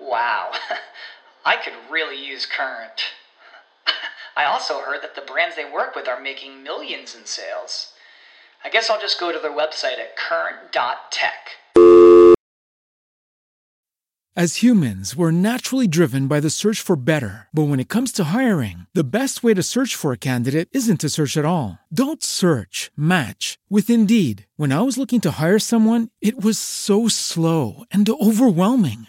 Wow, I could really use Current. I also heard that the brands they work with are making millions in sales. I guess I'll just go to their website at current.tech. As humans, we're naturally driven by the search for better. But when it comes to hiring, the best way to search for a candidate isn't to search at all. Don't search, match with Indeed. When I was looking to hire someone, it was so slow and overwhelming.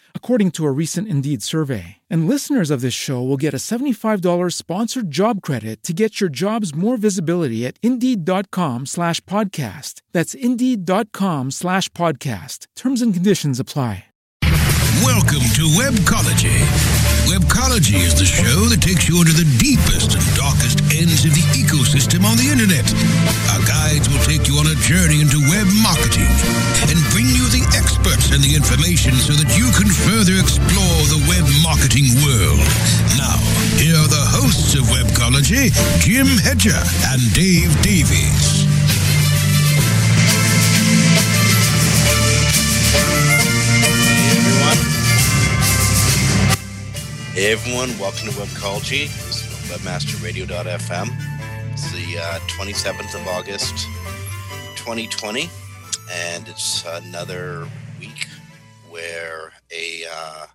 according to a recent Indeed survey. And listeners of this show will get a $75 sponsored job credit to get your jobs more visibility at Indeed.com slash podcast. That's Indeed.com slash podcast. Terms and conditions apply. Welcome to Webcology. Webcology is the show that takes you into the deepest and darkest of the ecosystem on the internet. Our guides will take you on a journey into web marketing and bring you the experts and the information so that you can further explore the web marketing world. Now, here are the hosts of Webcology, Jim Hedger and Dave Davies. Hey everyone, welcome to Webcology. Webmasterradio.fm. It's the uh, 27th of August, 2020, and it's another week where a uh,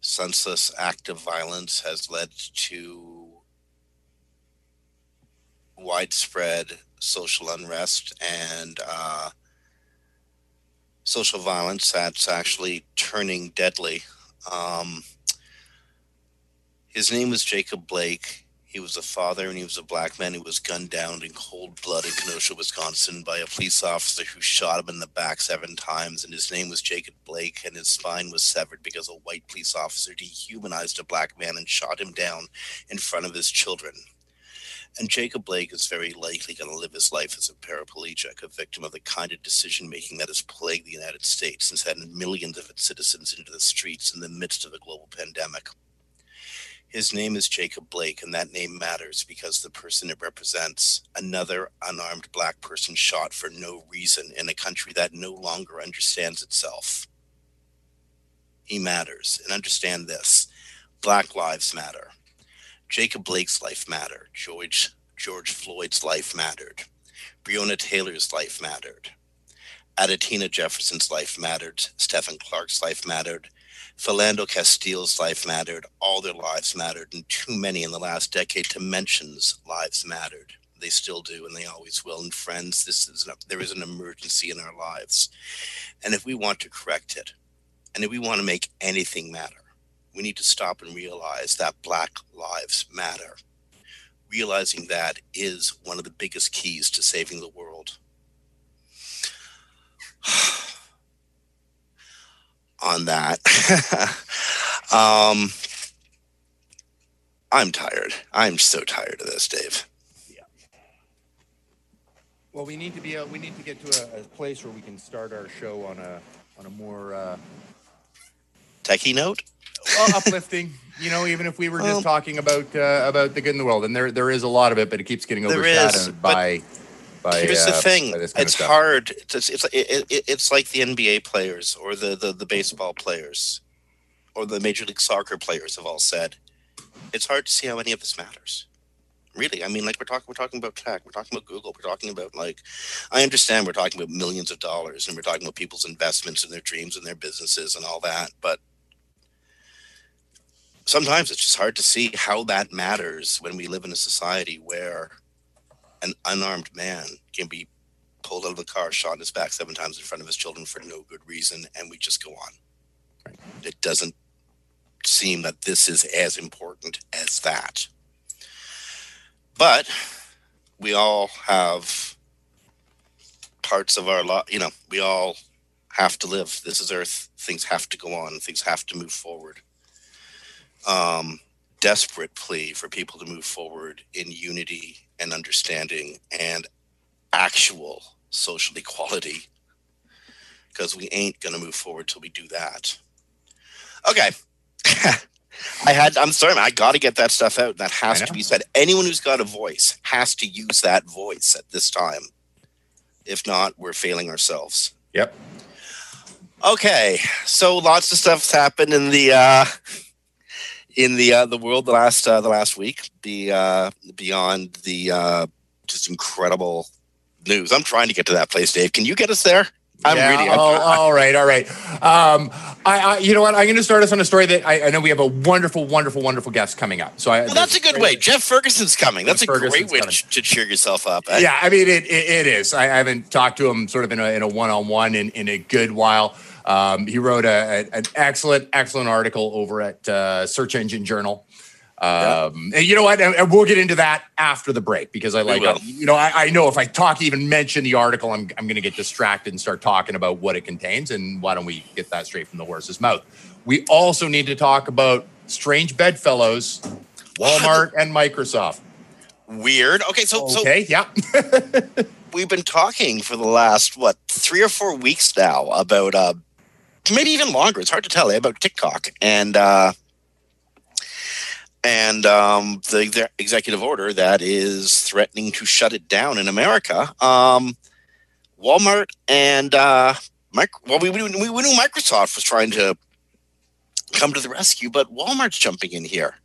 senseless act of violence has led to widespread social unrest and uh, social violence that's actually turning deadly. Um, his name was Jacob Blake. He was a father and he was a black man who was gunned down in cold blood in Kenosha, Wisconsin by a police officer who shot him in the back seven times. And his name was Jacob Blake, and his spine was severed because a white police officer dehumanized a black man and shot him down in front of his children. And Jacob Blake is very likely going to live his life as a paraplegic, a victim of the kind of decision making that has plagued the United States and sent millions of its citizens into the streets in the midst of a global pandemic. His name is Jacob Blake, and that name matters because the person it represents another unarmed black person shot for no reason in a country that no longer understands itself. He matters. And understand this Black lives matter. Jacob Blake's life mattered. George, George Floyd's life mattered. Breonna Taylor's life mattered. Atatiana Jefferson's life mattered. Stephon Clark's life mattered. Philando Castile's life mattered, all their lives mattered, and too many in the last decade to mention's lives mattered. They still do, and they always will. And friends, this is an, there is an emergency in our lives, and if we want to correct it, and if we want to make anything matter, we need to stop and realize that Black lives matter. Realizing that is one of the biggest keys to saving the world. on that. um, I'm tired. I'm so tired of this, Dave. Yeah. Well, we need to be. Uh, we need to get to a, a, place where we can start our show on a on a more uh, techie note. well, uplifting. You know, even if we were just talking about uh, about the good in the world, and there there is a lot of it, but it keeps getting overshadowed is, by by, Here's uh, the thing: it's hard. It's it's it, it, it's like the NBA players or the, the the baseball players or the Major League Soccer players have all said. It's hard to see how any of this matters. Really, I mean, like we're talking, we're talking about tech, we're talking about Google, we're talking about like, I understand we're talking about millions of dollars and we're talking about people's investments and their dreams and their businesses and all that, but sometimes it's just hard to see how that matters when we live in a society where an unarmed man can be pulled out of the car, shot in his back seven times in front of his children for no good reason, and we just go on. Right. It doesn't seem that this is as important as that. But we all have parts of our lot, you know, we all have to live. This is Earth. Things have to go on. Things have to move forward. Um, desperate plea for people to move forward in unity and understanding and actual social equality because we ain't going to move forward till we do that. Okay. I had, I'm sorry, I got to get that stuff out. That has to be said. Anyone who's got a voice has to use that voice at this time. If not, we're failing ourselves. Yep. Okay. So lots of stuff's happened in the, uh, in the uh, the world the last uh, the last week, the uh, beyond the uh, just incredible news. I'm trying to get to that place, Dave. Can you get us there? I'm yeah. I'm, oh, all right, all right. Um, I, I, you know what? I'm going to start us on a story that I, I, know we have a wonderful, wonderful, wonderful guest coming up. So I, well, that's a good way. Jeff Ferguson's coming. That's Jeff a Ferguson's great way to, to, cheer yourself up. Eh? Yeah, I mean it. It, it is. I, haven't talked to him sort of in a in a one on one in in a good while. Um, he wrote a, a, an excellent, excellent article over at uh, Search Engine Journal. Um, and you know what? And we'll get into that after the break because I like, you know, I, I, know if I talk, even mention the article, I'm, I'm going to get distracted and start talking about what it contains. And why don't we get that straight from the horse's mouth? We also need to talk about strange bedfellows, Walmart and Microsoft. Weird. Okay. So, okay. So yeah. we've been talking for the last, what, three or four weeks now about, uh, maybe even longer. It's hard to tell eh, about TikTok and, uh, and um, the, the, executive order that is threatening to shut it down in America. Um, Walmart and uh, well, we, we, we knew Microsoft was trying to come to the rescue, but Walmart's jumping in here.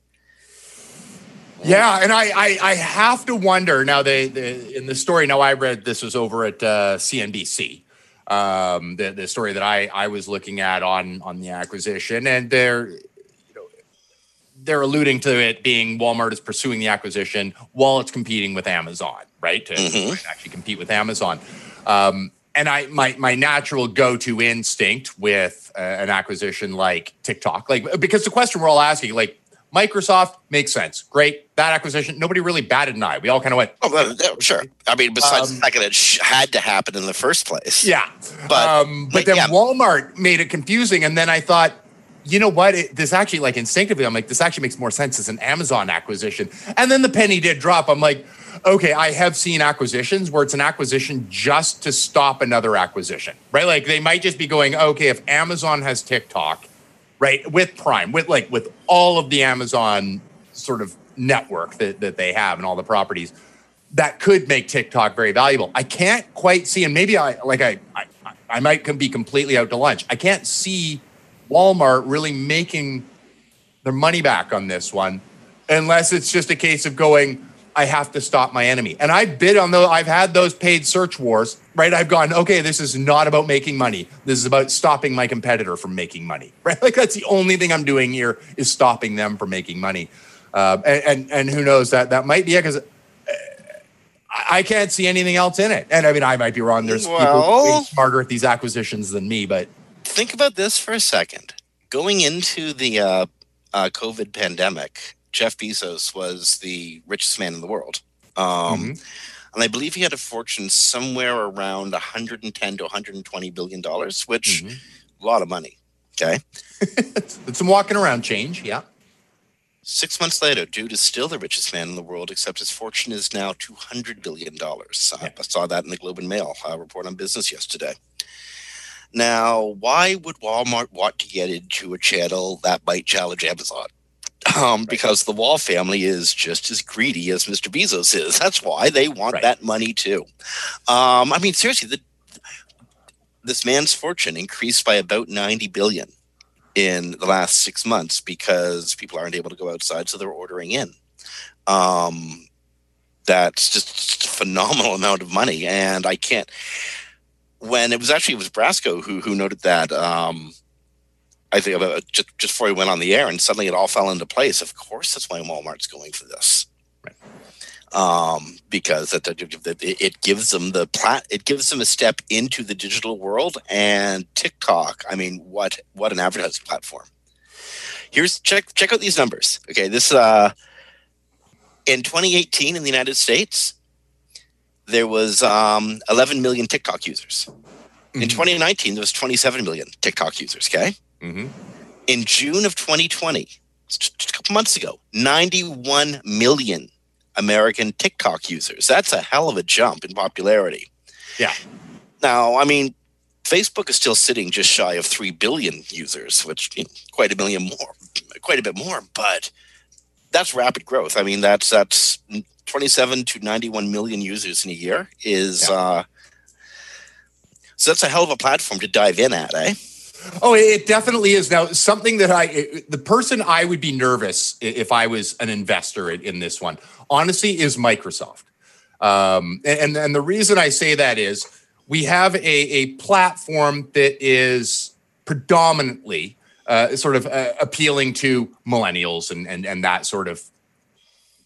Yeah, and I, I, I have to wonder now. They, they in the story. Now I read this was over at uh, CNBC. Um, the the story that I I was looking at on on the acquisition, and they're they're alluding to it being Walmart is pursuing the acquisition while it's competing with Amazon, right? To, mm-hmm. actually compete with Amazon. Um, and I, my my natural go-to instinct with uh, an acquisition like TikTok, like because the question we're all asking, like Microsoft makes sense, great. That acquisition, nobody really batted an eye. We all kind of went, oh, sure. I mean, besides um, the fact that it sh- had to happen in the first place. Yeah, but um, but, but then yeah. Walmart made it confusing, and then I thought, you know what? It, this actually, like instinctively, I'm like, this actually makes more sense as an Amazon acquisition. And then the penny did drop. I'm like, okay, I have seen acquisitions where it's an acquisition just to stop another acquisition, right? Like they might just be going, okay, if Amazon has TikTok, right, with Prime, with like with all of the Amazon sort of network that, that they have and all the properties, that could make TikTok very valuable. I can't quite see, and maybe I like I I, I might be completely out to lunch. I can't see Walmart really making their money back on this one, unless it's just a case of going, I have to stop my enemy. And I've bid on those, I've had those paid search wars, right? I've gone, okay, this is not about making money. This is about stopping my competitor from making money, right? Like that's the only thing I'm doing here is stopping them from making money. Uh, and, and, and who knows that that might be it because uh, I can't see anything else in it. And I mean, I might be wrong. There's well, people smarter at these acquisitions than me, but think about this for a second. Going into the uh, uh, COVID pandemic, Jeff Bezos was the richest man in the world. Um, mm-hmm. And I believe he had a fortune somewhere around 110 to 120 billion dollars, which mm-hmm. a lot of money. Okay. it's some walking around change. Yeah. Six months later, dude is still the richest man in the world, except his fortune is now $200 billion. Yeah. I saw that in the Globe and Mail uh, report on business yesterday. Now, why would Walmart want to get into a channel that might challenge Amazon? Um, because the Wall family is just as greedy as Mr. Bezos is. That's why they want right. that money too. Um, I mean, seriously, the, this man's fortune increased by about 90 billion in the last six months because people aren't able to go outside, so they're ordering in. Um, that's just a phenomenal amount of money, and I can't when it was actually it was Brasco who who noted that um, I think about just, just before we went on the air, and suddenly it all fell into place. Of course, that's why Walmart's going for this, right? Um, because it, it, it gives them the plat, it gives them a step into the digital world, and TikTok. I mean, what what an advertising platform! Here's check check out these numbers. Okay, this uh, in 2018 in the United States, there was um, 11 million TikTok users. Mm-hmm. In 2019, there was 27 million TikTok users. Okay. Mm-hmm. In June of 2020, just a couple months ago, 91 million American TikTok users. That's a hell of a jump in popularity. Yeah. Now, I mean, Facebook is still sitting just shy of 3 billion users, which you know, quite a million more, quite a bit more, but that's rapid growth. I mean, that's that's 27 to 91 million users in a year is yeah. uh so that's a hell of a platform to dive in at, eh? Oh, it definitely is. Now, something that I, the person I would be nervous if I was an investor in, this one, honestly, is Microsoft. Um, and, and the reason I say that is we have a, a platform that is predominantly uh, sort of uh, appealing to millennials and, and, and that sort of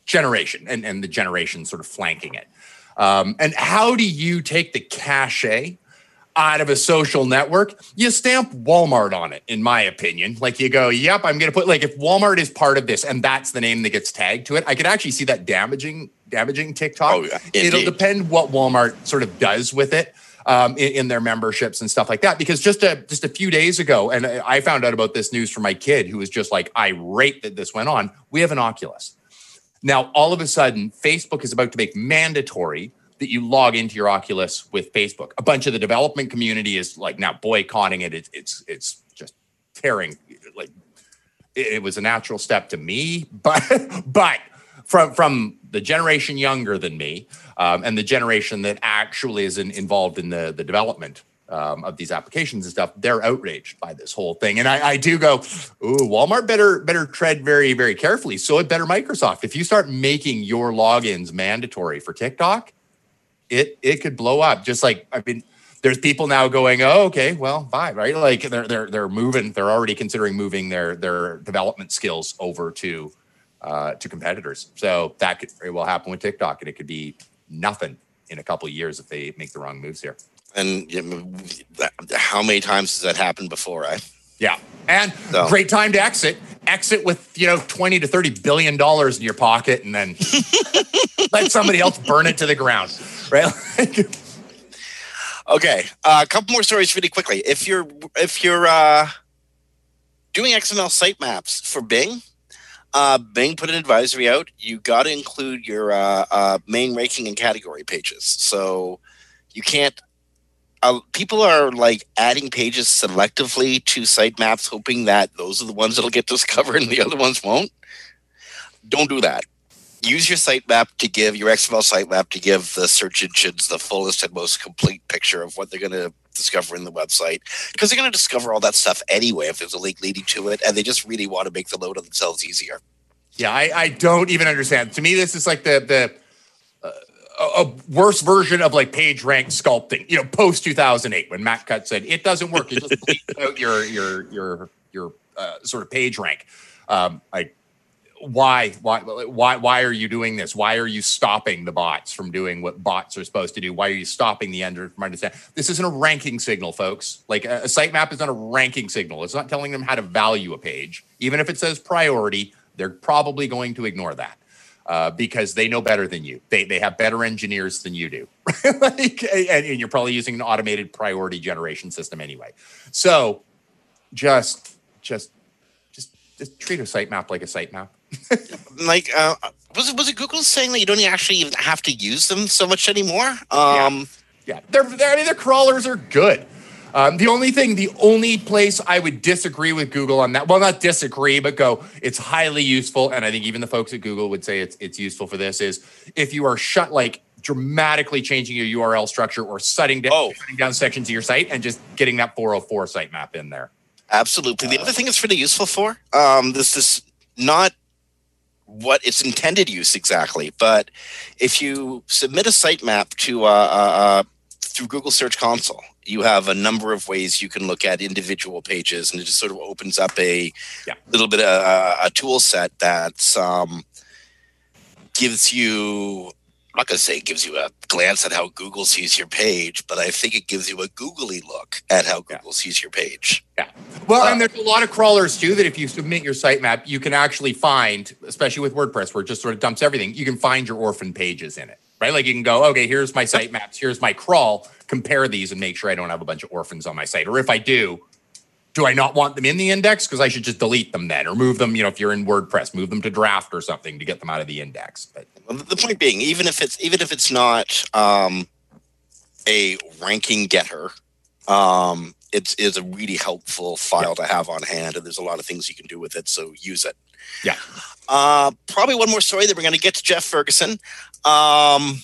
generation and, and the generation sort of flanking it. Um, and how do you take the cachet out of a social network? You stamp Walmart on it, in my opinion. Like you go, yep, I'm going to put like if Walmart is part of this and that's the name that gets tagged to it, I could actually see that damaging damaging TikTok. Oh, yeah, It'll depend what Walmart sort of does with it. Um, in, in, their memberships and stuff like that. Because just a just a few days ago, and I found out about this news from my kid who was just like irate that this went on. We have an Oculus. Now, all of a sudden, Facebook is about to make mandatory that you log into your Oculus with Facebook. A bunch of the development community is like now boycotting it. It's it's, it's just tearing like it, it was a natural step to me, but but from from the generation younger than me um, and the generation that actually is in, involved in the the development um, of these applications and stuff, they're outraged by this whole thing. And I, I, do go, ooh, Walmart better better tread very very carefully. So it better Microsoft. If you start making your logins mandatory for TikTok, it it could blow up. Just like I mean, there's people now going, oh, okay, well, bye, right? Like they're they're they're moving. They're already considering moving their their development skills over to uh, to competitors. So that could very well happen with TikTok, and it could be nothing in a couple of years if they make the wrong moves here. And how many times has that happened before, right? Yeah. And so. great time to exit. Exit with, you know, 20 to 30 billion dollars in your pocket and then let somebody else burn it to the ground. Right? okay. Uh, a couple more stories really quickly. If you're if you're uh, doing XML sitemaps for Bing, uh, Bing put an advisory out. You got to include your uh, uh, main ranking and category pages. So you can't uh, people are like adding pages selectively to sitemaps, hoping that those are the ones that'll get discovered and the other ones won't. Don't do that. Use your sitemap to give your XML sitemap to give the search engines the fullest and most complete picture of what they're going to discover in the website because they're going to discover all that stuff anyway if there's a link leading to it, and they just really want to make the load on themselves easier. Yeah, I, I don't even understand. To me, this is like the the a worse version of like page rank sculpting, you know, post 2008 when Matt Cutts said it doesn't work. It just out your your your your uh, sort of page rank. Um, like why why why why are you doing this? Why are you stopping the bots from doing what bots are supposed to do? Why are you stopping the ender from understanding? This isn't a ranking signal, folks. Like a, a sitemap is not a ranking signal. It's not telling them how to value a page. Even if it says priority, they're probably going to ignore that uh, because they know better than you. They, they have better engineers than you do. like, and, and, you're probably using an automated priority generation system anyway. So just, just, just, just treat a sitemap like a sitemap. like, uh, was it, was it Google saying that you don't actually even have to use them so much anymore? Um, yeah. yeah. They're, they're, I mean, their crawlers are good. Um, the only thing, the only place I would disagree with Google on that, well, not disagree, but go, it's highly useful. And I think even the folks at Google would say it's it's useful for this is if you are shut like dramatically changing your URL structure or shutting down, oh. shutting down sections of your site and just getting that 404 sitemap in there. Absolutely. The uh, other thing it's really useful for, um, this is not what its intended use exactly, but if you submit a sitemap to uh, uh, uh through Google Search Console you have a number of ways you can look at individual pages, and it just sort of opens up a Yeah. little bit of a, a tool set that um, gives you. I'm not going to say it gives you a glance at how Google sees your page, but I think it gives you a googly look at how Yeah. Google sees your page. Yeah. Well, Uh, and there's a lot of crawlers too that if you submit your sitemap, you can actually find, especially with WordPress, where it just sort of dumps everything, you can find your orphan pages in it, right? Like you can go, okay, here's my sitemaps, here's my crawl, compare these and make sure I don't have a bunch of orphans on my site. Or if I do, do I not want them in the index? Because I should just delete them then or move them, you know, if you're in WordPress, move them to draft or something to get them out of the index. But the point being, even if it's even if it's not um, a ranking getter, um, it's is a really helpful file to have on hand, and there's a lot of things you can do with it. So use it. Yeah. Uh, probably one more story that we're going to get to Jeff Ferguson. Um,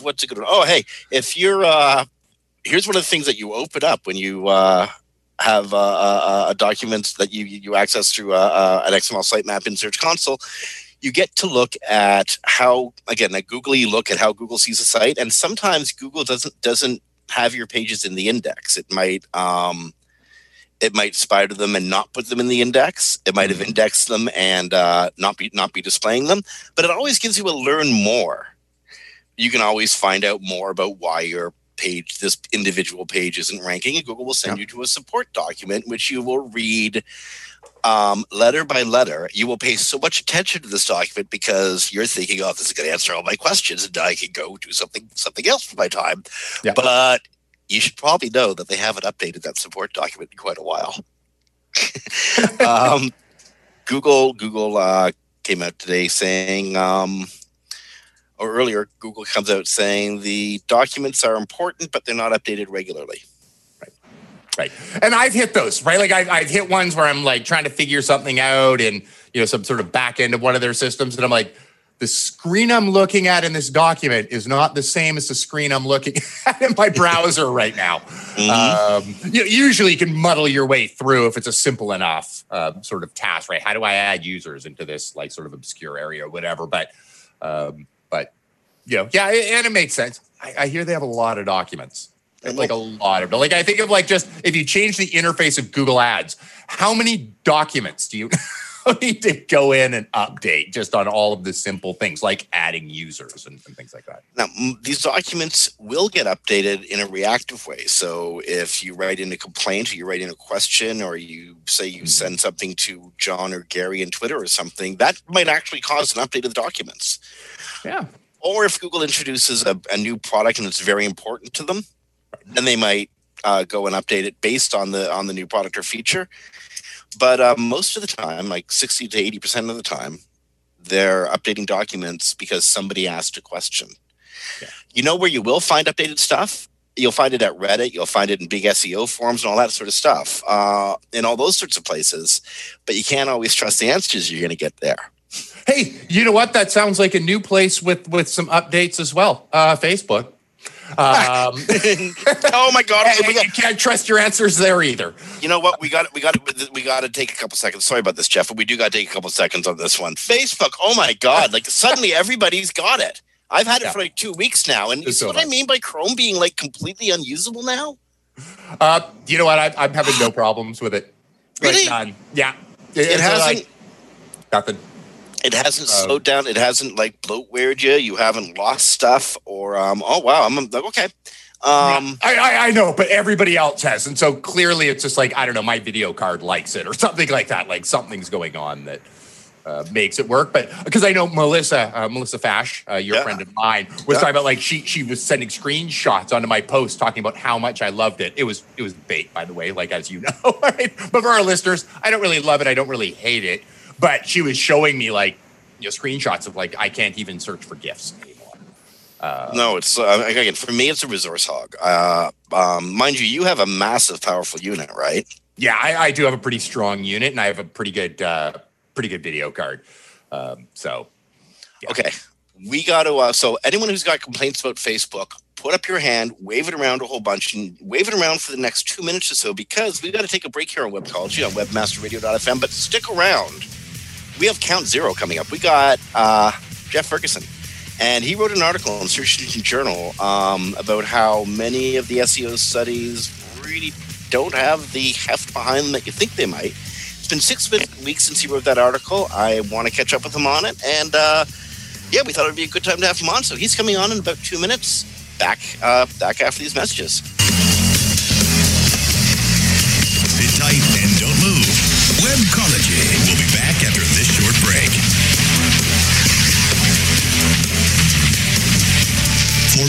what's a good one? Oh, hey, if you're uh, here's one of the things that you open up when you uh, have uh, uh, uh, documents that you you access through an XML sitemap in Search Console you get to look at how again a googly look at how google sees a site and sometimes google doesn't doesn't have your pages in the index. It might um it might spider them and not put them in the index. It might have indexed them and uh, not be not be displaying them but it always gives you a learn more you can always find out more about why your page this individual page isn't ranking and google will send Yeah. you to a support document which you will read um, letter by letter, you will pay so much attention to this document because you're thinking, "Oh, this is going to answer all my questions, and I can go do something something else for my time." Yeah. But you should probably know that they haven't updated that support document in quite a while. um, Google Google uh, came out today saying, um, or earlier, Google comes out saying the documents are important, but they're not updated regularly. Right. Right. And I've hit those, right? Like I've, I've hit ones where I'm like trying to figure something out and, you know, some sort of back end of one of their systems. And I'm like, the screen I'm looking at in this document is not the same as the screen I'm looking at in my browser right now. Um, you know, usually you can muddle your way through if it's a simple enough uh, sort of task, right? How do I add users into this like sort of obscure area or whatever? But, um, but, you know, yeah, and it makes sense. I, I hear they have a lot of documents like a lot of like I think of like just if you change the interface of Google Ads, how many documents do you need to go in and update just on all of the simple things like adding users and, and things like that? Now, these documents will get updated in a reactive way. So if you write in a complaint or you write in a question or you say you Mhm. send something to John or Gary in Twitter or something, that might actually cause an update of the documents. Yeah. Or if Google introduces a, a new product and it's very important to them, then they might uh, go and update it based on the on the new product or feature. But uh, most of the time, like sixty to eighty percent of the time, they're updating documents because somebody asked a question. Yeah. You know where you will find updated stuff? You'll find it at Reddit. You'll find it in big SEO forums and all that sort of stuff, uh, in all those sorts of places. But you can't always trust the answers you're going to get there. Hey, you know what? That sounds like a new place with with some updates as well. Uh, Facebook. Um, oh my God! and we got- you can't trust your answers there either. You know what? We got we got we got to take a couple seconds. Sorry about this, Jeff, but we do got to take a couple seconds on this one. Facebook. Oh my God! Like suddenly everybody's got it. I've had it Yeah. for like two weeks now, and you see so what I mean by Chrome being like completely unusable now? Uh, you know what? I, I'm having no problems with it. Like, Really? none. Yeah. It it's hasn't. like nothing. It hasn't uh, slowed down. It hasn't like bloatwared you. You haven't lost stuff, or um. Oh wow! I'm like okay. Um. I, I I know, but everybody else has, and so clearly it's just like I don't know, my video card likes it or something like that. Like something's going on that uh, makes it work. But because I know Melissa, uh, Melissa Fach, uh, your Yeah. friend of mine, was Yeah. talking about like she she was sending screenshots onto my post talking about how much I loved it. It was it was bait, by the way, like as you know. Right? But for our listeners, I don't really love it. I don't really hate it. But she was showing me like you know screenshots of like I can't even search for gifts anymore. Uh, No, it's uh, again for me. It's a resource hog. Uh, um, mind you, you have a massive, powerful unit, right? Yeah, I, I do have a pretty strong unit, and I have a pretty good, uh, pretty good video card. Um, so Yeah. Okay, we got to. Uh, so anyone who's got complaints about Facebook, put up your hand, wave it around a whole bunch, and wave it around for the next two minutes or so because we got to take a break here on Webcology on WebmasterRadio.fm. But stick around. We have Count Zero coming up. We got uh, Jeff Ferguson. And he wrote an article in Search Engine Journal um, about how many of the SEO studies really don't have the heft behind them that you think they might. It's been six weeks since he wrote that article. I want to catch up with him on it. And uh, yeah, we thought it would be a good time to have him on. So he's coming on in about two minutes. Back, uh, back after these messages. Sit tight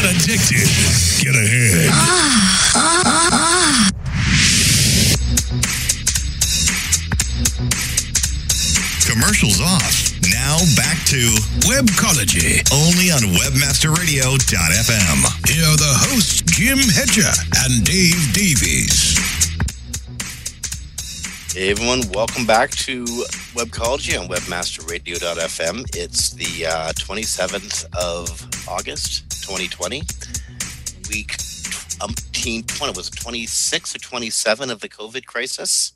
Get addicted. Get ahead. Commercials off. Now back to Webcology, only on WebmasterRadio.fm. Here are the hosts, Jim Hedger and Dave Davies. Hey everyone, welcome back to Webcology on WebmasterRadio.fm. It's the uh, 27th of August, 2020. Week umpteen, 20, was it 26 or 27 of the COVID crisis?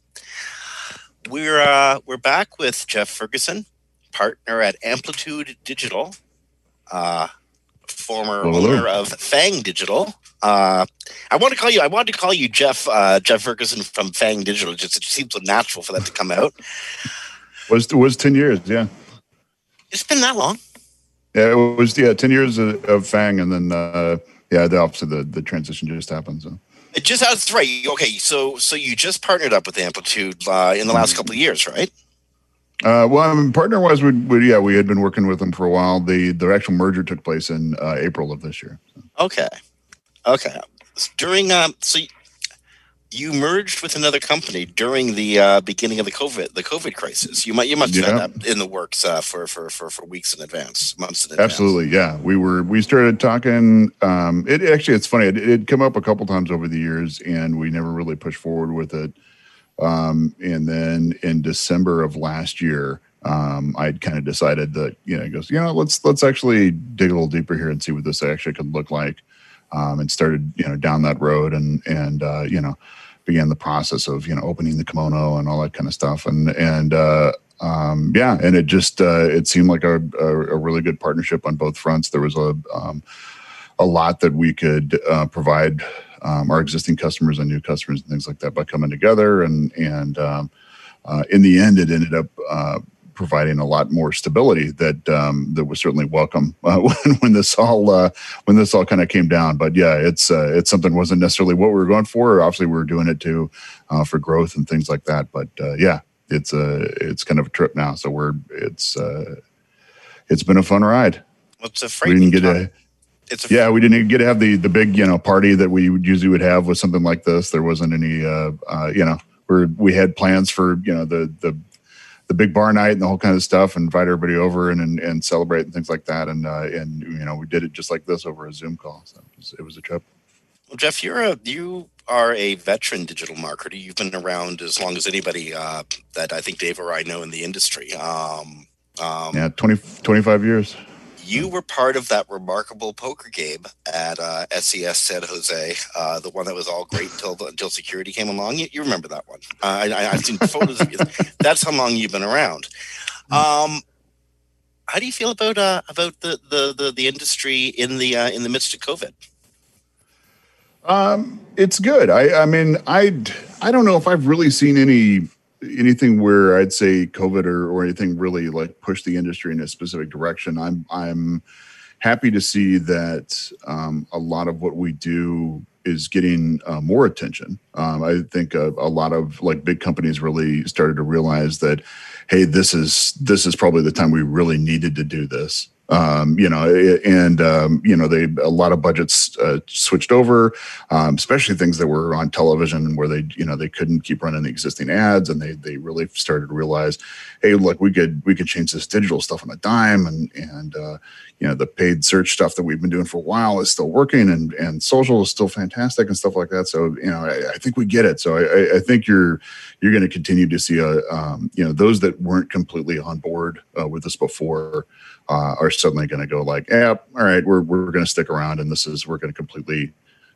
We're uh, we're back with Jeff Ferguson, partner at Amplitude Digital, uh, former Hello. owner of Fang Digital. Uh, I want to call you. I wanted to call you Jeff uh, Jeff Ferguson from Fang Digital. Just it seems so natural for that to come out. Was was ten years? Yeah, It's been that long. Yeah. It was yeah ten years of, of Fang, and then uh, yeah, the opposite. The the transition just happened. So It just that's right. Okay, so so you just partnered up with Amplitude uh, in the last couple of years, right? uh, well, I mean, partner wise, we, we yeah we had been working with them for a while. The the actual merger took place in uh, April of this year. So. Okay, okay. During um, so you merged with another company during the uh, beginning of the COVID the COVID crisis. You might you must have Yeah. had that in the works uh, for, for for for weeks in advance, months in advance. Absolutely, yeah. We were we started talking. Um, it actually it's funny. It had come up a couple times over the years, and we never really pushed forward with it. Um, and then in December of last year, um, I'd kind of decided that you know, it goes, you know, let's let's actually dig a little deeper here and see what this actually could look like. Um, and started you know down that road and and uh, you know began the process of you know opening the kimono and all that kind of stuff. And and uh, um, yeah and it just uh, it seemed like a, a, a really good partnership on both fronts. There was a um, a lot that we could uh, provide um, our existing customers and new customers and things like that by coming together. And and um, uh, in the end it ended up uh, providing a lot more stability that um, that was certainly welcome uh, when, when this all uh, when this all kind of came down. But yeah, it's uh, it's something wasn't necessarily what we were going for. Obviously, we were doing it to uh, for growth and things like that. But uh, yeah, it's a it's kind of a trip now. So we're it's uh, it's been a fun ride. Well, it's a We didn't get time. a It's a yeah, we didn't get to have the the big you know party that we would usually would have with something like this. There wasn't any uh, uh, you know we we had plans for you know the the the big bar night and the whole kind of stuff, and invite everybody over and and, and celebrate and things like that. And uh, and you know we did it just like this over a Zoom call. So it was, it was a trip. Well, Jeff, you're a you are a veteran digital marketer. You've been around as long as anybody uh, that I think Dave or I know in the industry. Um, um, Yeah, 20, 25 years. You were part of that remarkable poker game at uh, SES San Jose, uh, the one that was all great until until security came along. You, you remember that one? Uh, I, I've seen photos of you. That's how long you've been around. Um, how do you feel about uh, about the, the, the, the industry in the uh, in the midst of COVID? Um, it's good. I, I mean, I, I don't know if I've really seen any anything where I'd say COVID or, or anything really like push the industry in a specific direction. I'm I'm happy to see that um, a lot of what we do is getting uh, more attention. Um, I think a, a, lot of like big companies really started to realize that, hey, this is this is probably the time we really needed to do this. Um, you know, and um, you know, they a lot of budgets uh, switched over, um, especially things that were on television where they, you know, they couldn't keep running the existing ads, and they they really started to realize, hey, look, we could we could change this digital stuff on a dime, and and uh, you know, the paid search stuff that we've been doing for a while is still working, and and social is still fantastic and stuff like that. So you know, I, I think we get it. So I, I think you're you're going to continue to see a um, you know those that weren't completely on board uh, with this before uh, are suddenly going to go like, yeah, all right, we're we're going to stick around, and this is we're going to completely,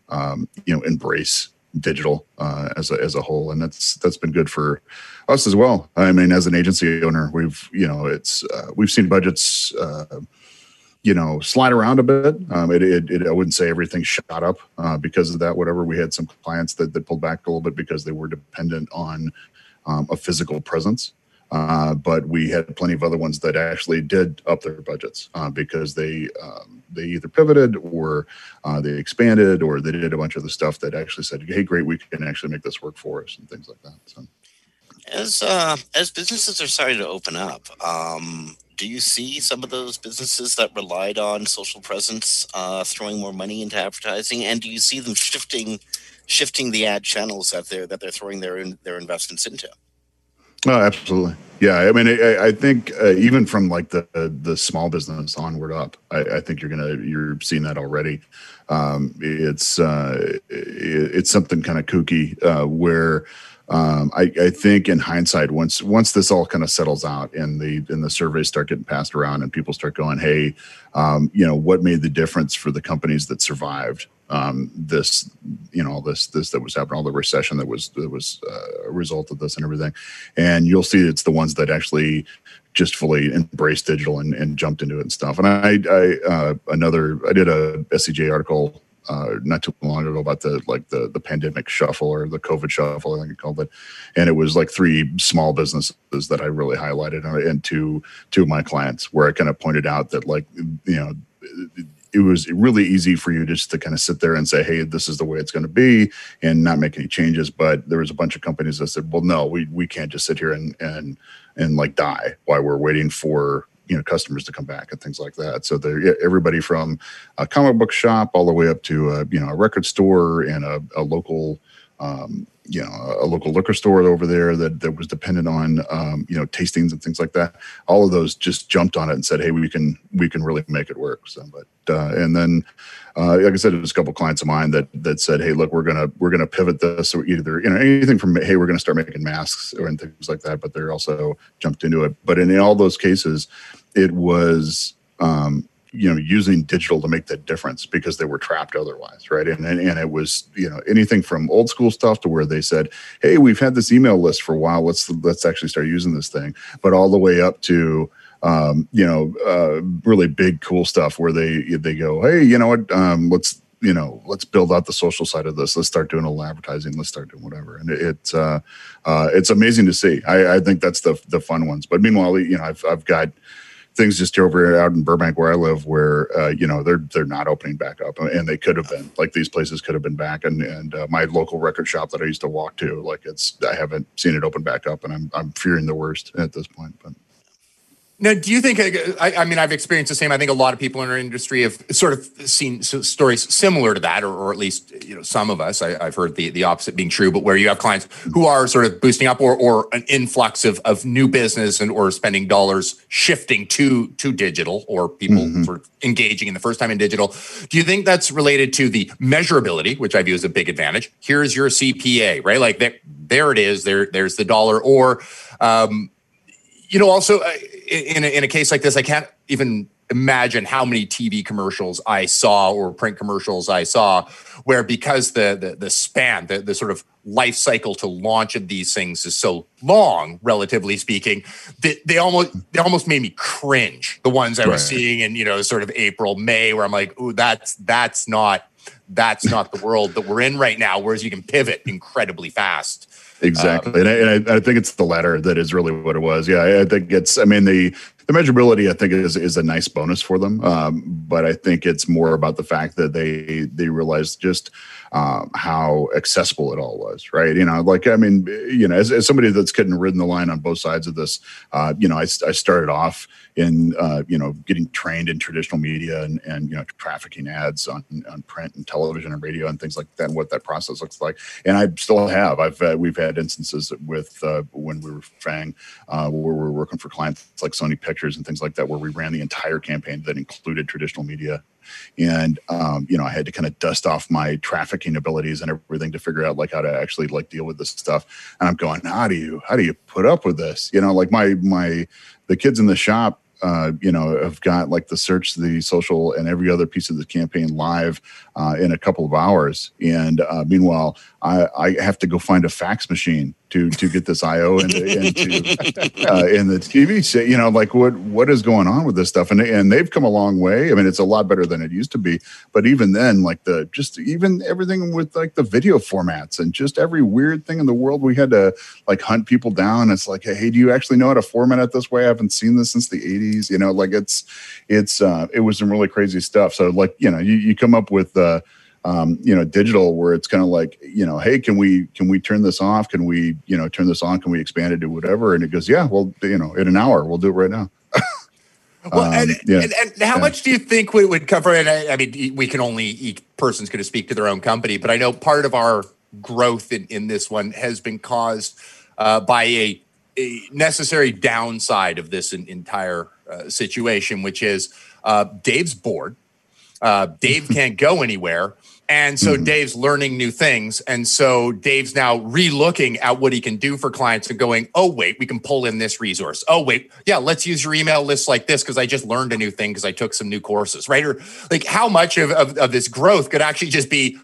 um, you know, embrace digital uh, as a as a whole, and that's that's been good for us as well. I mean, as an agency owner, we've you know it's uh, we've seen budgets. Uh, you know, slide around a bit. Um, it, it, it, I wouldn't say everything shot up uh, because of that. Whatever, we had some clients that, that pulled back a little bit because they were dependent on um, a physical presence. Uh, but we had plenty of other ones that actually did up their budgets uh, because they um, they either pivoted or uh, they expanded or they did a bunch of the stuff that actually said, "Hey, great, we can actually make this work for us" and things like that. So, as uh, as businesses are starting to open up, um, do you see some of those businesses that relied on social presence uh, throwing more money into advertising, and do you see them shifting shifting the ad channels that they're that they're throwing their their investments into? Oh, absolutely. Yeah, I mean, I, I think uh, even from like the the small business onward up, I, I, think you're gonna you're seeing that already. Um, it's uh, it, it's something kind of kooky uh, where um, I, I, think in hindsight, once once this all kind of settles out and the and the surveys start getting passed around and people start going, hey, um, you know, what made the difference for the companies that survived um, this, you know, all this this that was happening, all the recession that was that was uh, a result of this and everything, and you'll see it's the ones that actually just fully embraced digital and, and jumped into it and stuff. And I, I uh, another I did a SEJ article uh, not too long ago about the like the the pandemic shuffle or the COVID shuffle, I think it called it, and it was like three small businesses that I really highlighted and two two of my clients where I kind of pointed out that like you know it was really easy for you just to kind of sit there and say, "Hey, this is the way it's going to be," and not make any changes. But there was a bunch of companies that said, "Well, no, we we can't just sit here and and and like die while we're waiting for you know customers to come back and things like that. So there, everybody from a comic book shop all the way up to a, you know a record store and a, a local um, you know a local liquor store over there that that was dependent on um, you know tastings and things like that. All of those just jumped on it and said, "Hey, we can we can really make it work." So, but uh, and then uh, like I said, there's a couple clients of mine that that said, "Hey, look, we're gonna we're gonna pivot this or either you know anything from hey, we're gonna start making masks or and things like that." But they're also jumped into it. But in all those cases, it was um, you know using digital to make that difference because they were trapped otherwise right? And, and and it was you know anything from old school stuff to where they said hey we've had this email list for a while. Let's let's actually start using this thing. But all the way up to um, you know uh, really big cool stuff where they they go hey you know what? Um, let's you know let's build out the social side of this. Let's start doing a little advertising. Let's start doing whatever. And it, it's uh, uh, it's amazing to see. I, I think that's the the fun ones. But meanwhile you know I've, I've got things just over out in Burbank where I live, where uh, you know they're they're not opening back up, and they could have been. Like these places could have been back, and and uh, my local record shop that I used to walk to, like it's I haven't seen it open back up, and I'm I'm fearing the worst at this point. But now, do you think? I, I, mean, I've experienced the same. I think a lot of people in our industry have sort of seen stories similar to that, or, or at least you know some of us. I, have heard the the opposite being true, but where you have clients who are sort of boosting up, or or an influx of of new business and or spending dollars shifting to to digital, or people mm-hmm. sort of engaging in the first time in digital. Do you think that's related to the measurability, which I view as a big advantage? Here's your CPA, right? Like there, there it is. There, there's the dollar, or um, you know, also uh, in a, in a case like this, I can't even imagine how many TV commercials I saw or print commercials I saw where because the the, the span, the, the sort of life cycle to launch of these things is so long, relatively speaking, they, they almost they almost made me cringe. The ones I was seeing in, you know, sort of April, May, where I'm like, ooh, that's that's not that's not the world that we're in right now. Whereas you can pivot incredibly fast. Exactly, um, and, I, and I, I, think it's the latter that is really what it was. Yeah, I think it's. I mean, the the measurability I think is is a nice bonus for them, um, but I think it's more about the fact that they they realize just um, how accessible it all was, right? You know, like I mean, you know, as, as somebody that's getting ridden the line on both sides of this, uh, you know, I, I started off in uh, you know getting trained in traditional media and and you know trafficking ads on on print and television and radio and things like that, and what that process looks like. And I still have. I've uh, we've had instances with uh, when we were Fang, uh, where we we're working for clients like Sony Pictures and things like that, where we ran the entire campaign that included traditional media and um, you know i had to kind of dust off my trafficking abilities and everything to figure out like how to actually like deal with this stuff. And i'm going how do you how do you put up with this? You know like my my the kids in the shop uh, you know, have got like the search, the social, and every other piece of the campaign live uh, in a couple of hours. And uh, meanwhile, I, I, have to go find a fax machine to to get this IO into, into uh, in the TV. Set. You know, like what what is going on with this stuff? And and they've come a long way. I mean, it's a lot better than it used to be. But even then, like the just even everything with like the video formats and just every weird thing in the world, we had to like hunt people down. It's like, hey, do you actually know how to format it this way? I haven't seen this since the '80s. You know, like it's it's uh, it was some really crazy stuff. So like you know, you you come up with uh, um, you know, digital where it's kind of like, you know, hey, can we can we turn this off? Can we, you know, turn this on? Can we expand it to whatever? And it goes, yeah, well, you know, in an hour, we'll do it right now. well, um, and, yeah, and, and, how yeah. much do you think we would cover? And I, I, mean, we can only each person's going to speak to their own company, but I know part of our growth in, in this one has been caused uh, by a, a, necessary downside of this entire uh, situation, which is uh, Dave's bored. Uh, Dave can't go anywhere. And so mm-hmm. Dave's learning new things. And so Dave's now re-looking at what he can do for clients and going, oh, wait, we can pull in this resource. Oh, wait, yeah, let's use your email list like this because I just learned a new thing because I took some new courses, right? Or like how much of, of, of this growth could actually just be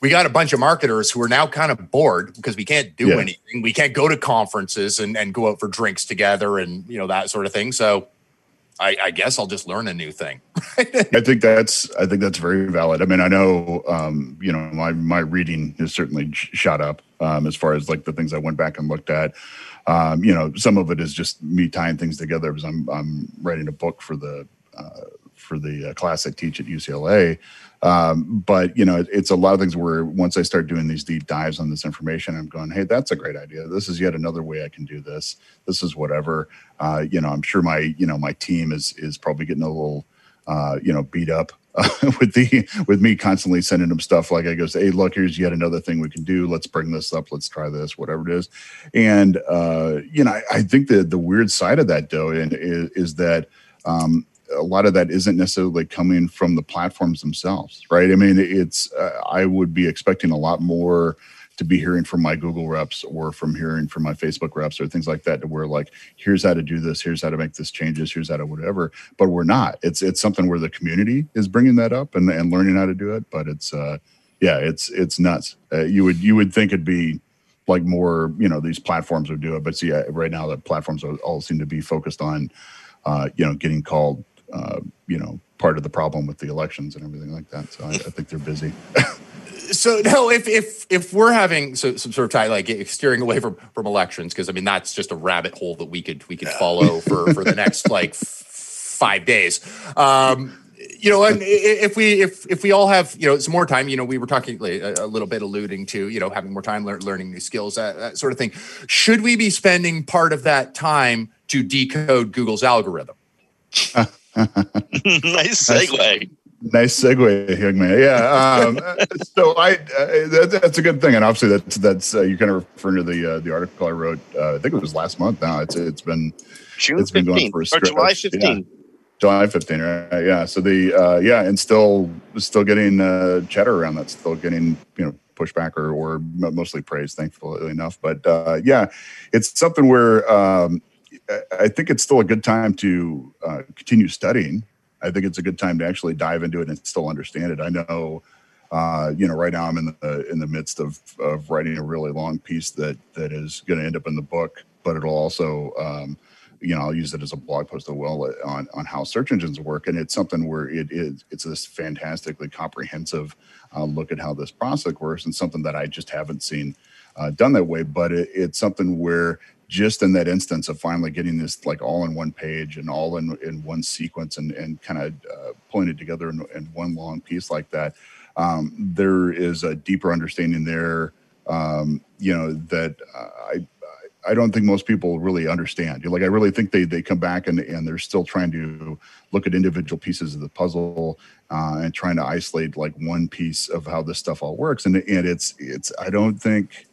we got a bunch of marketers who are now kind of bored because we can't do yeah. anything. We can't go to conferences and, and go out for drinks together and you know that sort of thing. So I, I, guess I'll just learn a new thing. I think that's I think that's very valid. I mean, I know um, you know my my reading has certainly shot up um, as far as like the things I went back and looked at. Um, you know, some of it is just me tying things together because I'm I'm writing a book for the uh, for the uh, class I teach at UCLA. Um, but you know, it, it's a lot of things where once I start doing these deep dives on this information, I'm going, hey, that's a great idea. This is yet another way I can do this. This is whatever. Uh, you know, I'm sure my you know my team is is probably getting a little uh, you know beat up uh, with the with me constantly sending them stuff like I goes, hey, look, here's yet another thing we can do. Let's bring this up. Let's try this, whatever it is. And uh, you know, I, I think the the weird side of that though, and is, is that um, a lot of that isn't necessarily coming from the platforms themselves, right? I mean, it's uh, I would be expecting a lot more to be hearing from my Google reps or from hearing from my Facebook reps or things like that to where like here's how to do this, here's how to make this changes, here's how to whatever. But we're not. It's it's something where the community is bringing that up and, and learning how to do it. But it's uh yeah, it's it's nuts. Uh, you would you would think it'd be like more you know these platforms would do it, but see uh, right now the platforms all seem to be focused on uh, you know getting called uh, you know, part of the problem with the elections and everything like that. So I, I think they're busy. so no, if if if we're having so, some sort of tie like steering away from from elections, because I mean that's just a rabbit hole that we could we could follow for for the next like f- five days. Um, you know, and if we if if we all have you know some more time, you know, we were talking a, little bit alluding to you know having more time lear- learning new skills, that, that sort of thing. Should we be spending part of that time to decode Google's algorithm? nice segue. Nice segue, young man. Yeah. Um, so I, uh, that, that's a good thing, and obviously that's that's uh, you're kind of referring to the uh, the article I wrote. Uh, I think it was last month. Now it's it's been June it's been 15th, going for a stretch. July 15. Yeah. July 15, right? Yeah. So the uh, yeah, and still still getting uh, chatter around that. Still getting you know pushback or or mostly praise, thankfully enough. But uh, yeah, it's something where um, I think it's still a good time to uh, continue studying. I think it's a good time to actually dive into it and still understand it. I know, uh, you know, right now I'm in the in the midst of of writing a really long piece that that is going to end up in the book, but it'll also um, you know, I'll use it as a blog post as well on, on how search engines work. And it's something where it is, it's this fantastically comprehensive uh, look at how this process works and something that I just haven't seen uh, done that way. But it, it's something where just in that instance of finally getting this like all in one page and all in, in one sequence and, and kind of uh, pulling it together in, in, one long piece like that, um, there is a deeper understanding there, um, you know, that I, I don't think most people really understand. Like, I really think they they come back and and they're still trying to look at individual pieces of the puzzle uh, and trying to isolate like one piece of how this stuff all works. And and it's it's I don't think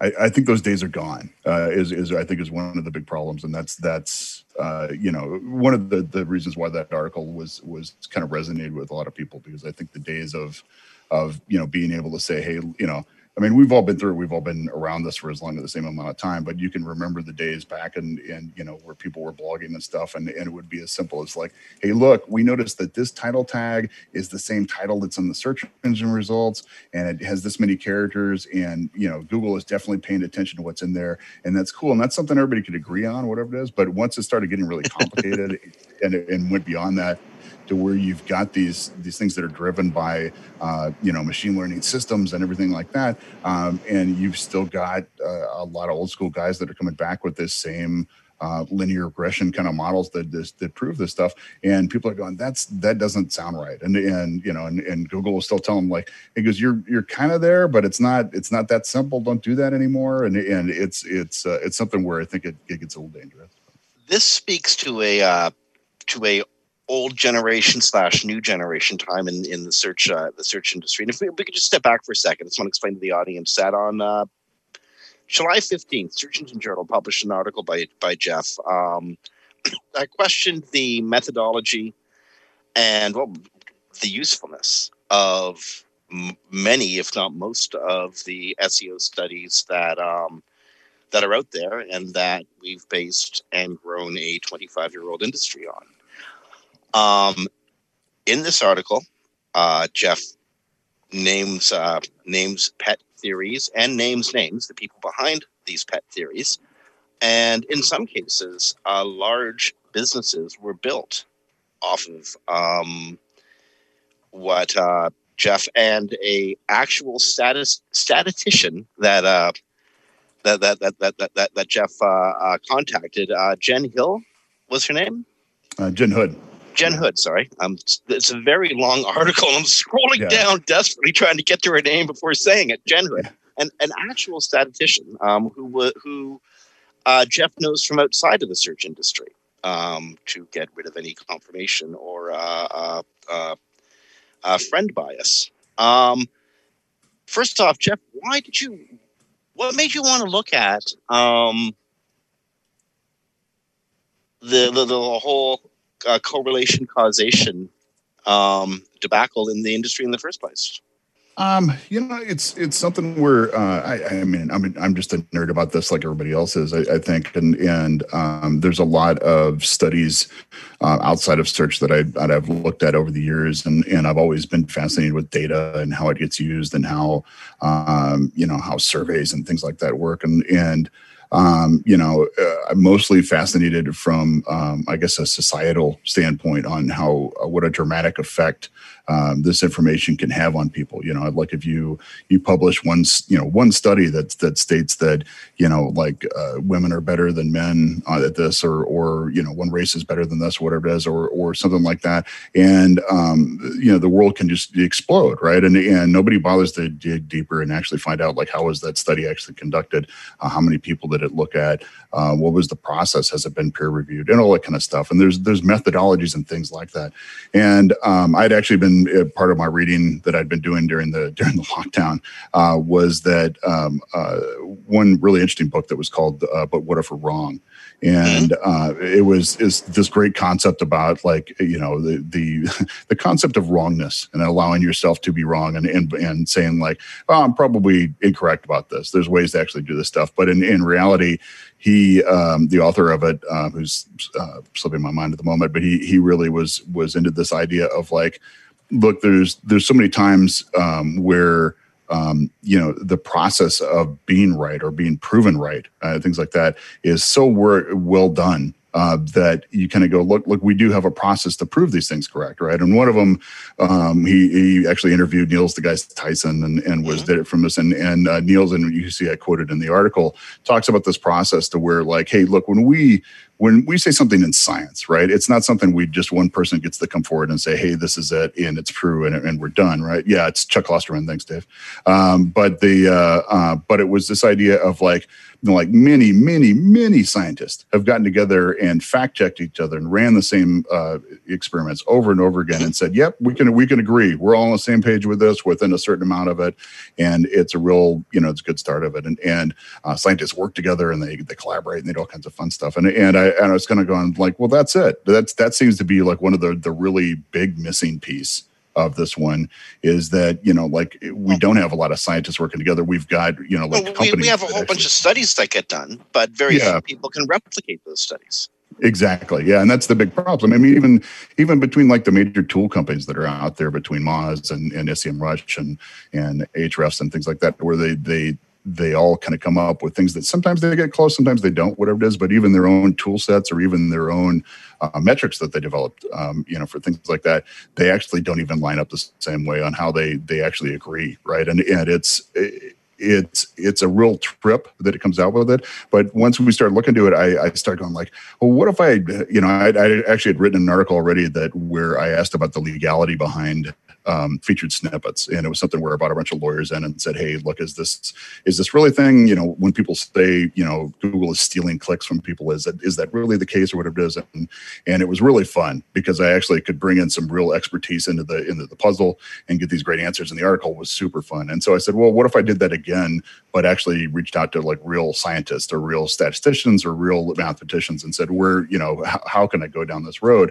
I, I think those days are gone. Uh, is is I think is one of the big problems, and that's that's uh, you know one of the the reasons why that article was was kind of resonated with a lot of people because I think the days of of you know being able to say hey you know I mean, we've all been through. It. We've all been around this for as long as the same amount of time. But you can remember the days back and and you know where people were blogging and stuff, and and it would be as simple as like, hey, look, we noticed that this title tag is the same title that's in the search engine results, and it has this many characters, and you know Google is definitely paying attention to what's in there, and that's cool, and that's something everybody could agree on, whatever it is. But once it started getting really complicated and and went beyond that, to where you've got these these things that are driven by uh, you know machine learning systems and everything like that, um, and you've still got uh, a lot of old school guys that are coming back with this same. Uh, linear regression kind of models that this, that prove this stuff, and people are going, "That's that doesn't sound right." And and you know, and, and Google will still tell them like, "It goes, you're you're kind of there, but it's not it's not that simple. Don't do that anymore." And and it's it's uh, it's something where I think it, it gets a little dangerous. This speaks to a uh, to a old generation slash new generation time in, in the search uh, the search industry. And if we, we, could just step back for a second, I just want to explain to the audience that on uh, July 15th, Search Engine Journal published an article by by Jeff. Um, I questioned the methodology and well, the usefulness of m- many, if not most, of the SEO studies that um, that are out there and that we've based and grown a 25 year old industry on. Um, in this article, uh, Jeff names uh, names pet theories and names names the people behind these pet theories, and in some cases, uh, large businesses were built off of um, what uh, Jeff and a actual status statistician that uh, that, that, that that that that Jeff uh, uh, contacted. Uh, Jen Hill was her name. Uh, Jen Hood. Jen Hood, sorry. Um, it's a very long article. I'm scrolling yeah. down desperately trying to get to her name before saying it. Jen Hood, and an actual statistician um, who who uh, Jeff knows from outside of the search industry um, to get rid of any confirmation or uh, uh, uh friend bias. Um, first off, Jeff, why did you? What made you want to look at um, the, the the whole uh, correlation causation um, debacle in the industry in the first place? Um, you know, it's it's something where uh, I, I mean, I'm I'm just a nerd about this, like everybody else is, I, I think, and and um, there's a lot of studies uh, outside of search that I that I've looked at over the years, and and I've always been fascinated with data and how it gets used and how um, you know how surveys and things like that work, and and um, you know, uh, I'm mostly fascinated from, um, I guess, a societal standpoint on how uh, what a dramatic effect um, this information can have on people. You know, like if you you publish one you know one study that that states that you know like uh, women are better than men at this, or or you know one race is better than this, whatever it is, or or something like that, and um, you know the world can just explode, right? And and nobody bothers to dig deeper and actually find out like how was that study actually conducted, uh, how many people did it look at, uh, what was the process, has it been peer reviewed, and all that kind of stuff. And there's there's methodologies and things like that. And um, I'd actually been uh, part of my reading that I'd been doing during the during the lockdown uh, was that um, uh, one really interesting book that was called uh, "But What If We're Wrong," and mm-hmm. uh, it was is this great concept about like you know the the the concept of wrongness and allowing yourself to be wrong and and, and saying like oh, I'm probably incorrect about this. There's ways to actually do this stuff, but in in reality he um, the author of it uh, who's uh, slipping my mind at the moment but he he really was was into this idea of like look, there's there's so many times um, where um, you know the process of being right or being proven right, uh, things like that, is so wor- well done uh, that you kind of go, look, look, we do have a process to prove these things correct, right? And one of them, um, he, he actually interviewed Niels deGrasse Tyson and, and was mm-hmm. did it from this. And, and uh, Niels, and you see I quoted in the article, talks about this process to where like, hey, look, when we when we say something in science, right, it's not something we just one person gets to come forward and say, hey, this is it and it's true and, and we're done, right? Yeah, it's Chuck Klosterman. Thanks, Dave. Um, but the uh, uh, but it was this idea of like, you know, like many, many, many scientists have gotten together and fact checked each other and ran the same uh, experiments over and over again and said, "Yep, we can we can agree. We're all on the same page with this within a certain amount of it, and it's a real you know it's a good start of it." And and uh, scientists work together and they they collaborate and they do all kinds of fun stuff. And and I and I was kind of going like, well, that's it. That's that seems to be like one of the the really big missing piece of this one is that you know like we don't have a lot of scientists working together. We've got you know like well, we, we, have a whole actually, bunch of studies that get done but very yeah. few people can replicate those studies. Exactly. Yeah and that's the big problem. I mean even even between like the major tool companies that are out there between moz and, and SEMrush and and Ahrefs and things like that where they they they all kind of come up with things that sometimes they get close, sometimes they don't, whatever it is. But even their own tool sets or even their own uh, metrics that they developed, um, you know, for things like that, they actually don't even line up the same way on how they they actually agree, right? And and it's. It, it's it's a real trip that it comes out with it. But once we start looking to it, I, I start going like, well, what if I, you know, I, I actually had written an article already that where I asked about the legality behind um, featured snippets, and it was something where I brought a bunch of lawyers in and said, "Hey, look, is this is this really thing? You know, when people say, you know, Google is stealing clicks from people, is that is that really the case or whatever it is?" And and it was really fun because I actually could bring in some real expertise into the into the puzzle and get these great answers. And the article was super fun. And so I said, well, what if I did that again, but actually reached out to like real scientists or real statisticians or real mathematicians and said, where you know, how, how can I go down this road?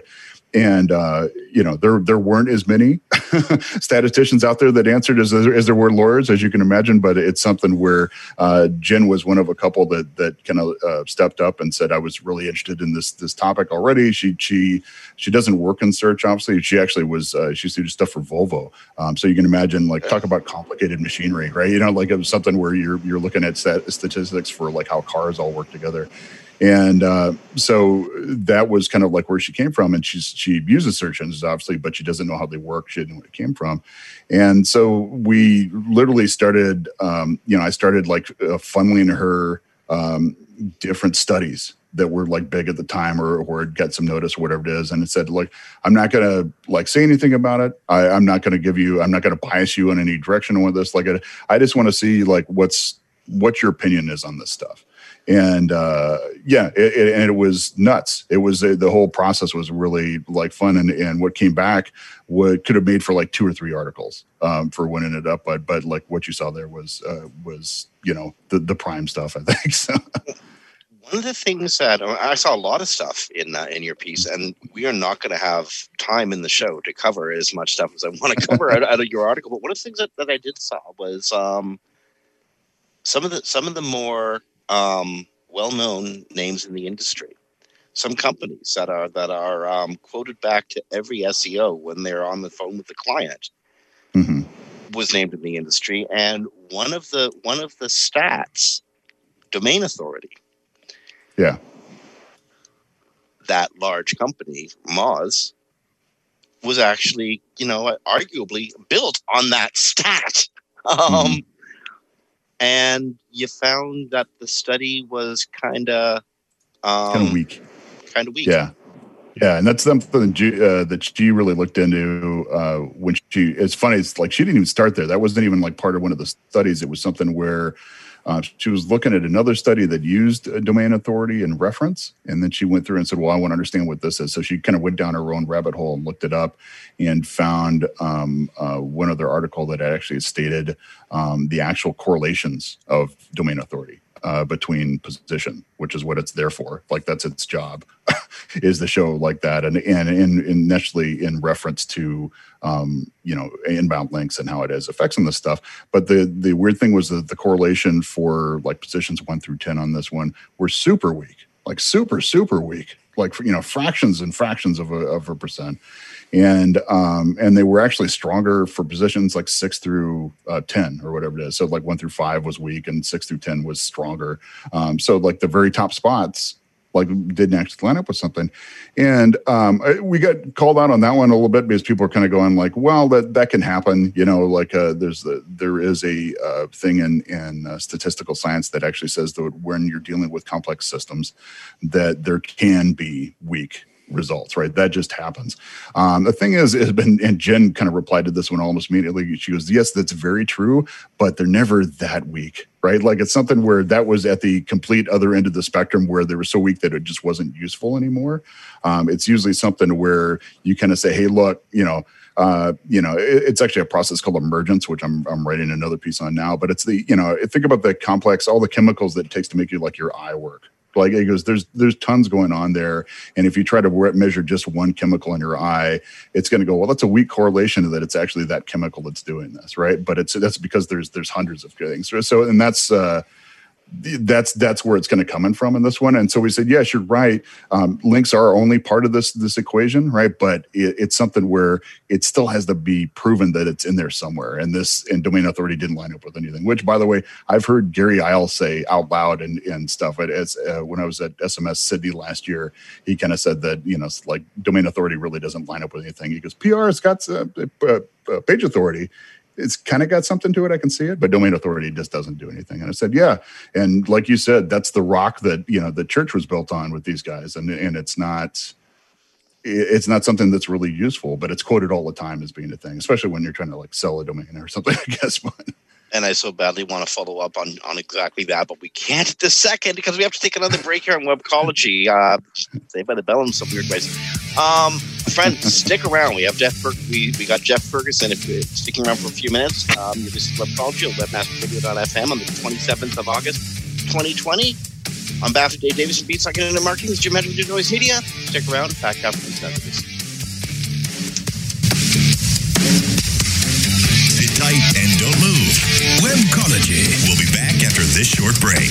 And uh, you know there there weren't as many statisticians out there that answered as, as there were lawyers, as you can imagine. But it's something where uh, Jen was one of a couple that that kind of uh, stepped up and said, "I was really interested in this this topic already." She she she doesn't work in search, obviously. She actually was uh, she used stuff for Volvo, um, so you can imagine like talk about complicated machinery, right? You know, like it was something where you're you're looking at stat- statistics for like how cars all work together and uh, so that was kind of like where she came from and she's she uses search engines obviously but she doesn't know how they work. She didn't know where it came from. And so we literally started um, you know i started like uh, funneling her um, different studies that were like big at the time or or get some notice or whatever it is. And it said like i'm not gonna like say anything about it. I, i'm not gonna give you i'm not gonna bias you in any direction with this. Like I, I just want to see like what's what your opinion is on this stuff and uh, yeah, it, it, and it was nuts. It was uh, the whole process was really like fun, and and what came back what could have made for like two or three articles um, for winning it up, but but like what you saw there was uh, was you know the the prime stuff. I think so. One of the things that I saw a lot of stuff in uh, in your piece, and we are not going to have time in the show to cover as much stuff as I want to cover out, out, of your article. But one of the things that, that I did saw was um, some of the some of the more um, well-known names in the industry. Some companies that are that are um, quoted back to every SEO when they're on the phone with the client mm-hmm. was named in the industry, and one of the one of the stats, domain authority. Yeah. That large company, Moz, was actually, you know, arguably built on that stat. Um, mm-hmm and you found that the study was kind of um, kind of weak. Kind of weak. Yeah. Yeah, and that's something uh, that she really looked into uh, when she. It's funny. It's like she didn't even start there. That wasn't even like part of one of the studies. It was something where uh, she was looking at another study that used domain authority and reference, and then she went through and said, "Well, I want to understand what this is." So she kind of went down her own rabbit hole and looked it up, and found um, uh, one other article that actually stated um, the actual correlations of domain authority uh, between position, which is what it's there for. Like that's its job, is the show like that, and and in initially in reference to um, you know inbound links and how it has effects on this stuff. But the the weird thing was that the correlation for like positions one through ten on this one were super weak, like super super weak, like you know fractions and fractions of a of a percent and um, and they were actually stronger for positions like six through uh, ten or whatever it is. So like one through five was weak, and six through ten was stronger. Um, so like the very top spots like didn't actually line up with something. And um, we got called out on that one a little bit because people are kind of going like, well, that that can happen, you know, like uh, there's the there is a uh, thing in in uh, statistical science that actually says that when you're dealing with complex systems, that there can be weak results, right? That just happens. Um, the thing is, has been, and Jen kind of replied to this one almost immediately. She goes, Yes, that's very true, but they're never that weak, right? Like it's something where that was at the complete other end of the spectrum where they were so weak that it just wasn't useful anymore. Um, it's usually something where you kind of say, Hey, look, you know, uh, you know, it, it's actually a process called emergence, which I'm, I'm writing another piece on now. But it's the, you know, think about the complex, all the chemicals that it takes to make you like your eye work, like he goes there's there's tons going on there. And if you try to measure just one chemical in your eye it's going to go well that's a weak correlation to that it's actually that chemical that's doing this right? But it's that's because there's there's hundreds of things so and that's uh that's that's where it's going to come in from in this one. And so we said yes you're right. Um, links are only part of this this equation right? But it, it's something where it still has to be proven that it's in there somewhere. And this and domain authority didn't line up with anything which by the way i've heard Gary Illyes say out loud and, and stuff. As uh, when i was at SMX Sydney last year he kind of said that you know like domain authority really doesn't line up with anything. He goes pr has got uh, uh, page authority it's kind of got something to it. I can see it, but domain authority just doesn't do anything. And I said, yeah. And like you said, that's the rock that, you know, the church was built on with these guys. And, and it's not, it's not something that's really useful, but it's quoted all the time as being a thing, especially when you're trying to like sell a domain or something, I guess. And I so badly want to follow up on on exactly that, but we can't at this second because we have to take another break here on Webcology. Uh, saved by the bell in some weird ways. Um, friends, stick around. We have Jeff. Fer- we we got Jeff Ferguson. If you're sticking around for a few minutes, um, this is Webcology at WebmasterRadio.fm on the 27th of August, 2020. On behalf of Dave Davies and Beanstalk Internet Marketing, Jim Hedger, Digital Always Media. Stick around. Back after these messages. Sit tight and don't move. Webcology will be back after this short break.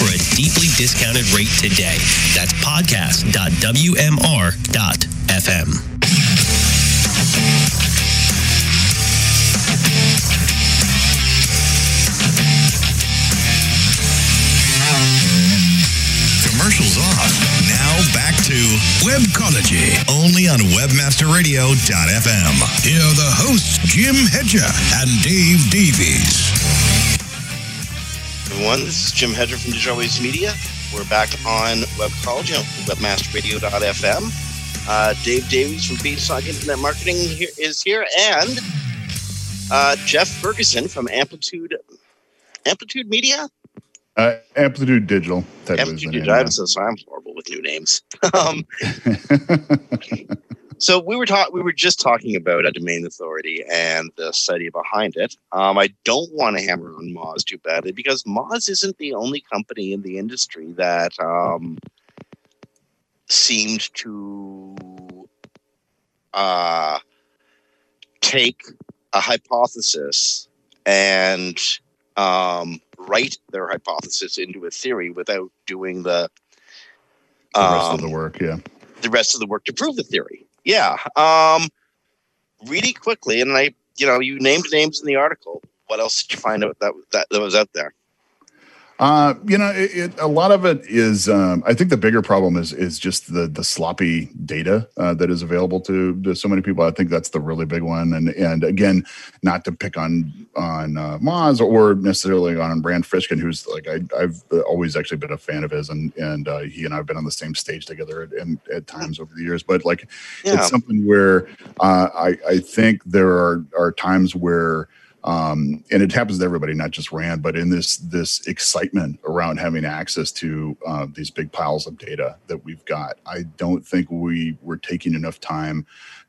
for a deeply discounted rate today. That's podcast.wmr.fm. Commercials off. Now back to Webcology, only on WebmasterRadio.fm. Here are the hosts, Jim Hedger and Dave Davies. Everyone, this is Jim Hedger from Digital Always Media. We're back on Webcology on WebmasterRadio.fm. Uh, Dave Davies from Beanstalk Internet Marketing here, is here, and uh, Jeff Ferguson from Amplitude Amplitude Media. Uh, Amplitude Digital. Amplitude Digital. I'm so sorry. I'm horrible with new names. um, so we were talking. We were just talking about a domain authority and the study behind it. Um, I don't want to hammer on Moz too badly because Moz isn't the only company in the industry that um, seemed to uh, take a hypothesis and um, write their hypothesis into a theory without doing the, the rest of the work. Yeah, the rest of the work to prove the theory. Yeah. Um, really quickly, and I, you know, you named names in the article. What else did you find out that that, that was out there? Uh, you know, it, it, a lot of it is. Um, I think the bigger problem is is just the the sloppy data uh, that is available to, to so many people. I think that's the really big one. And and again, not to pick on on uh, Moz or necessarily on Rand Fishkin, who's like I, have always actually been a fan of his, and and uh, he and I've been on the same stage together at, at, at times over the years. But like, yeah. it's something where uh, I I think there are are times where um, and it happens to everybody, not just Rand, but in this this excitement around having access to uh, these big piles of data that we've got, I don't think we were taking enough time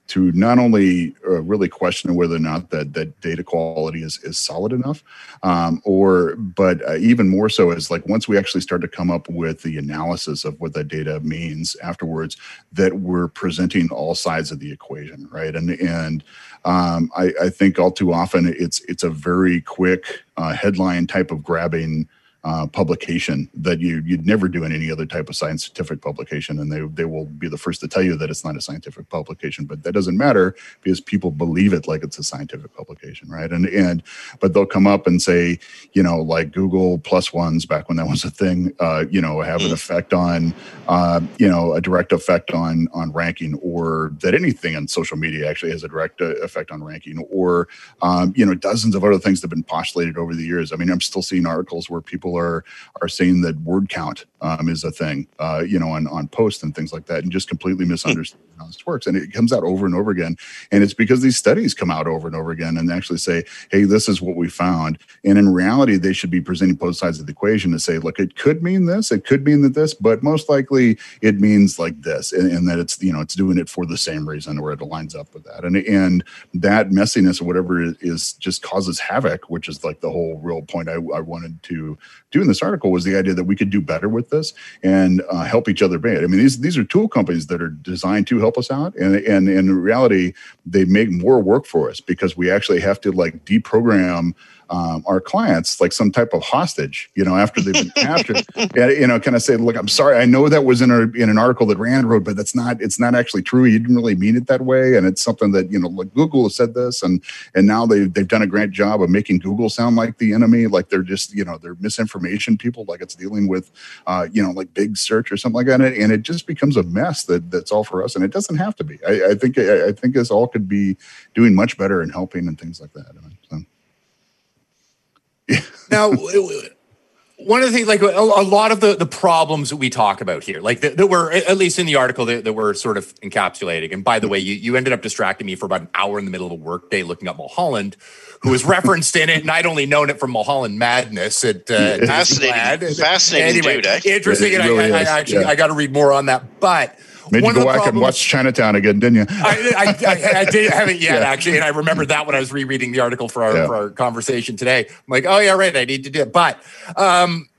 to not only uh, really question whether or not that that data quality is is solid enough, um, or but uh, even more so is like once we actually start to come up with the analysis of what that data means afterwards, that we're presenting all sides of the equation, right? And and um, I, I, think all too often it's it's a very quick uh, headline type of grabbing uh, publication that you you'd never do in any other type of scientific publication, and they they will be the first to tell you that it's not a scientific publication. But that doesn't matter because people believe it like it's a scientific publication, right? And and but they'll come up and say, you know, like Google plus ones back when that was a thing, uh, you know, have an mm. effect on, uh, you know, a direct effect on on ranking, or that anything on social media actually has a direct uh, effect on ranking, or um, you know, dozens of other things that have been postulated over the years. I mean, I'm still seeing articles where people people are are saying that word count um, is a thing, uh, you know, on on posts and things like that, and just completely hmm. misunderstand how this works. And it comes out over and over again, and it's because these studies come out over and over again and actually say, "Hey, this is what we found." And in reality, they should be presenting both sides of the equation to say, "Look, it could mean this, it could mean that this, but most likely it means like this," and, and that it's you know it's doing it for the same reason, or it lines up with that. And and that messiness or whatever is, is just causes havoc, which is like the whole real point I, I wanted to doing this article was the idea that we could do better with this and uh, help each other bid. I mean, these these are tool companies that are designed to help us out, and, and in reality, they make more work for us because we actually have to like deprogram um, our clients like some type of hostage, you know, after they've been captured. and, you know, kind of say, look, I'm sorry, I know that was in a in an article that Rand wrote, but that's not it's not actually true. You didn't really mean it that way, and it's something that you know, like Google has said this, and and now they've, they've done a great job of making Google sound like the enemy, like they're just you know they're misinformation people, like it's dealing with uh, you know like big search or something like that, and it just becomes a mess that that's all for us, and it doesn't have to be. I, I think I, I think this all could be doing much better and helping and things like that. So now, one of the things, like a, a, lot of the, the problems that we talk about here, like that, that were at least in the article that, that were sort of encapsulating. And by the way, you, you ended up distracting me for about an hour in the middle of a workday looking up Mulholland, who was referenced in it, and I'd only known it from Mulholland Madness. At uh, fascinating, fascinating anyway, dude. Eh? Interesting, and really I, I, I, actually yeah. I got to read more on that, but. Made One you go back problems, and watch Chinatown again, didn't you? I, I, I, I did, haven't yet, yeah. actually. And I remember that when I was rereading the article for our, yeah. for our conversation today. I'm like, oh, yeah, right. I need to do it. But um,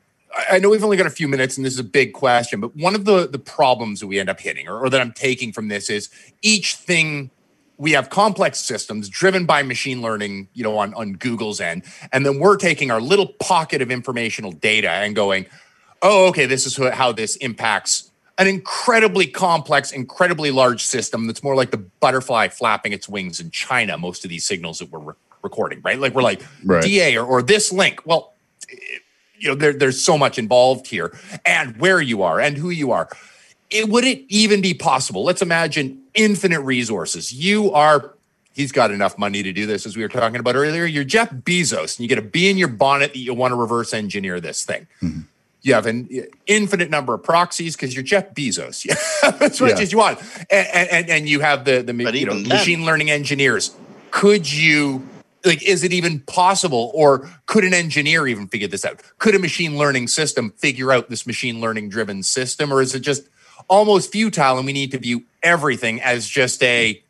I know we've only got a few minutes and this is a big question, but one of the, the problems that we end up hitting or, or that I'm taking from this is each thing we have complex systems driven by machine learning, you know, on, on Google's end. And then we're taking our little pocket of informational data and going, oh, okay, this is how this impacts an incredibly complex, incredibly large system that's more like the butterfly flapping its wings in China, most of these signals that we're re- recording, right? Like we're like right. DA or, or this link. Well, you know, there, there's so much involved here and where you are and who you are. It would it even be possible? Let's imagine infinite resources. You are he's got enough money to do this, as we were talking about earlier. You're Jeff Bezos, and you get a bee in your bonnet that you want to reverse engineer this thing. Mm-hmm you have an infinite number of proxies because you're Jeff Bezos. As much yeah. as you want, and, and, and you have the the you know, machine learning engineers. Could you like? Is it even possible, or could an engineer even figure this out? Could a machine learning system figure out this machine learning driven system, or is it just almost futile? And we need to view everything as just a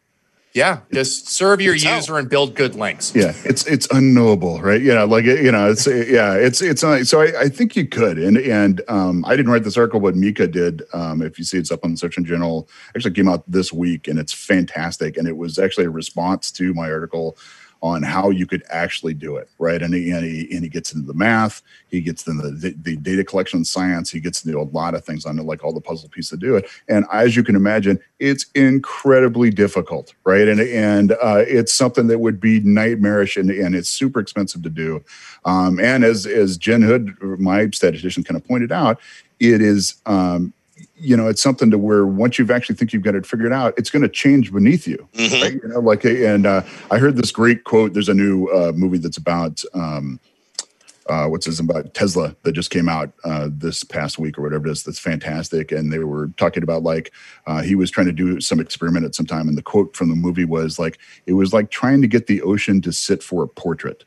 yeah, just serve your it's user out. and build good links. Yeah, it's it's unknowable, right? You know, like you know, it's yeah, it's it's uh, so I, I think you could, and and um, I didn't write this article, but Mika did. Um, if you see, it's up on Search Engine Journal. Actually, came out this week, and it's fantastic, and it was actually a response to my article on how you could actually do it, right? And he, and he, and he gets into the math, he gets into the, the data collection science, he gets into a lot of things on it, like all the puzzle pieces to do it. And as you can imagine, it's incredibly difficult, right? And and uh, it's something that would be nightmarish, and, and it's super expensive to do. Um, and as as Jen Hood, my statistician, kind of pointed out, it is. Um, you know, it's something to where once you've actually think you've got it figured out, it's going to change beneath you. Mm-hmm. Right? You know, like, and uh, I heard this great quote. There's a new uh, movie that's about um, uh, what's this about Tesla that just came out uh, this past week or whatever it is. That's fantastic. And they were talking about like uh, he was trying to do some experiment at some time, and the quote from the movie was like, "It was like trying to get the ocean to sit for a portrait."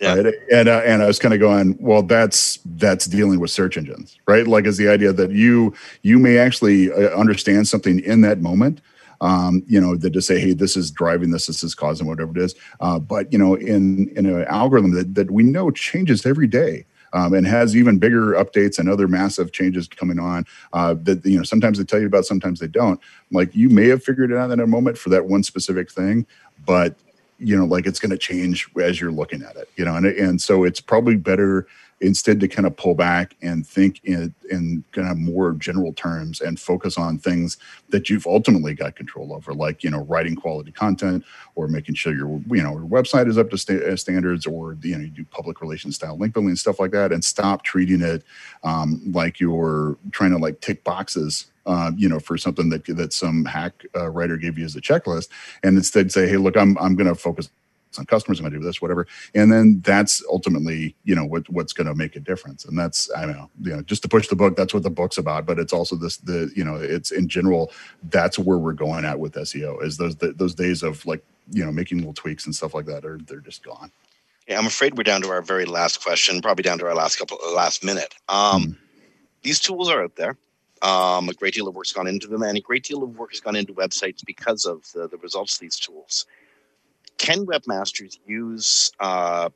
Yeah. Right? And uh, and I was kind of going, well, that's that's dealing with search engines, right? Like, is the idea that you you may actually uh, understand something in that moment, um, you know, that to say, hey, this is driving this, this is causing whatever it is. Uh, but you know, in in an algorithm that that we know changes every day. Um, and has even bigger updates and other massive changes coming on uh, that you know sometimes they tell you about sometimes they don't like you may have figured it out in a moment for that one specific thing but you know like it's going to change as you're looking at it you know and, and so it's probably better instead to kind of pull back and think in in kind of more general terms and focus on things that you've ultimately got control over like you know writing quality content or making sure your you know your website is up to sta- uh, standards or you know you do public relations style link building and stuff like that and stop treating it um, like you're trying to like tick boxes uh, you know, for something that that some hack uh, writer gave you as a checklist, and instead say, hey, look, I'm I'm going to focus on customers. I'm going to do this, whatever, and then that's ultimately, you know, what what's going to make a difference. And that's I don't know, you know, just to push the book. That's what the book's about. But it's also this the you know, it's in general. That's where we're going at with SEO. Is those the, those days of like you know making little tweaks and stuff like that are they're just gone. Yeah, I'm afraid we're down to our very last question, probably down to our last couple, last minute. Um, mm. These tools are out there. Um, a great deal of work's gone into them, and a great deal of work has gone into websites because of the, the results of these tools. Can webmasters use uh,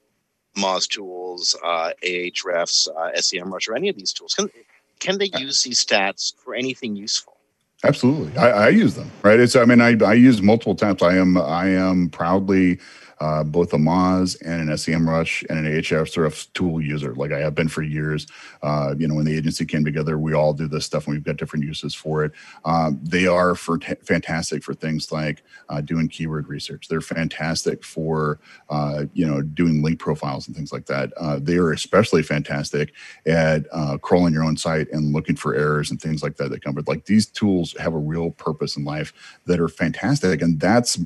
Moz tools, uh, Ahrefs, uh, SEMrush, or any of these tools? Can, can they use these stats for anything useful? Absolutely, I, I use them. Right? It's I mean I, I use multiple times. I am I am proudly uh, both a Moz and an SEM Rush and an Ahrefs tool user, like I have been for years. Uh, you know, when the agency came together, we all do this stuff and we've got different uses for it. Um, they are for t- fantastic for things like uh, doing keyword research. They're fantastic for, uh, you know, doing link profiles and things like that. Uh, they are especially fantastic at uh, crawling your own site and looking for errors and things like that that come with like these tools have a real purpose in life that are fantastic. And that's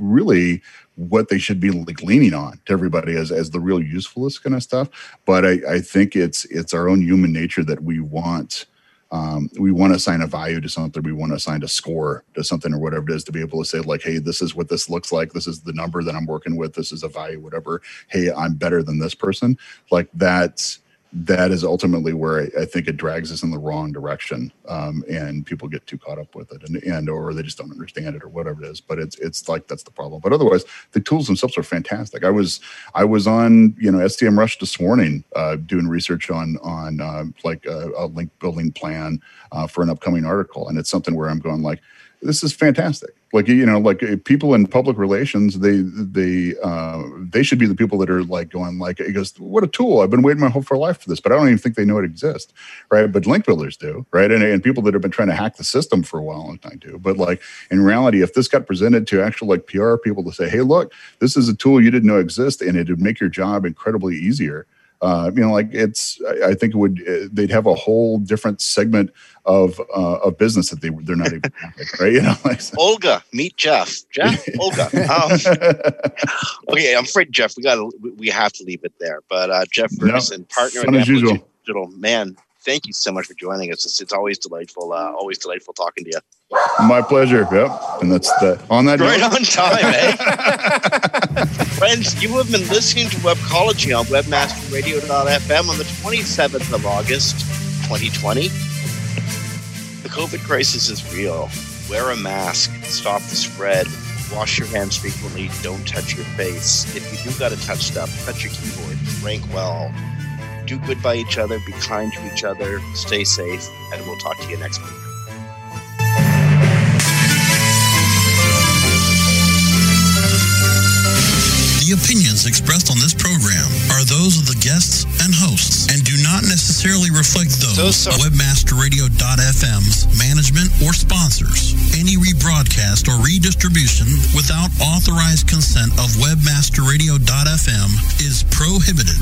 really what they should be like leaning on to everybody as, as the real usefulness kind of stuff. But I, I think it's it's our own human nature that we want um, we want to assign a value to something we want to assign a score to something or whatever it is to be able to say like hey this is what this looks like. This is the number that i'm working with. This is a value whatever. Hey i'm better than this person. Like that's that is ultimately where I, I, think it drags us in the wrong direction, um, and people get too caught up with it, and and or they just don't understand it or whatever it is. But it's it's like that's the problem. But otherwise, the tools themselves are fantastic. I was I was on you know SEMrush this morning uh, doing research on on uh, like a, a, link building plan uh, for an upcoming article, and it's something where I'm going like this is fantastic. Like you know like people in public relations they they uh, they should be the people that are like going like it goes what a tool. I've been waiting my whole for life for this but i don't even think they know it exists right? But link builders do right? And, and people that have been trying to hack the system for a while and i do. But like in reality if this got presented to actual like pr people to say hey look this is a tool you didn't know exists and it would make your job incredibly easier uh, you know, like it's, I think it would, uh, they'd have a whole different segment of uh, of business that they they're not even right? You know, like, so. Olga, meet Jeff. Jeff, Olga. Um, okay, I'm afraid Jeff, we got to we have to leave it there. But uh, Jeff Ferguson, no, partner at Digital, man, thank you so much for joining us. It's, it's always delightful, uh, always delightful talking to you. My pleasure. Yep. And that's the on that right note. on time, eh? Friends, you have been listening to Webcology on webmasterradio.fm on the 27th of August, 2020. The COVID crisis is real. Wear a mask, stop the spread, wash your hands frequently, don't touch your face. If you do got to touch stuff, touch your keyboard, rank well do good by each other, be kind to each other, stay safe, and we'll talk to you next week. The opinions expressed on this program are those of the guests and hosts and do not necessarily reflect those of webmasterradio.fm's management or sponsors. Any rebroadcast or redistribution without authorized consent of webmasterradio.fm is prohibited.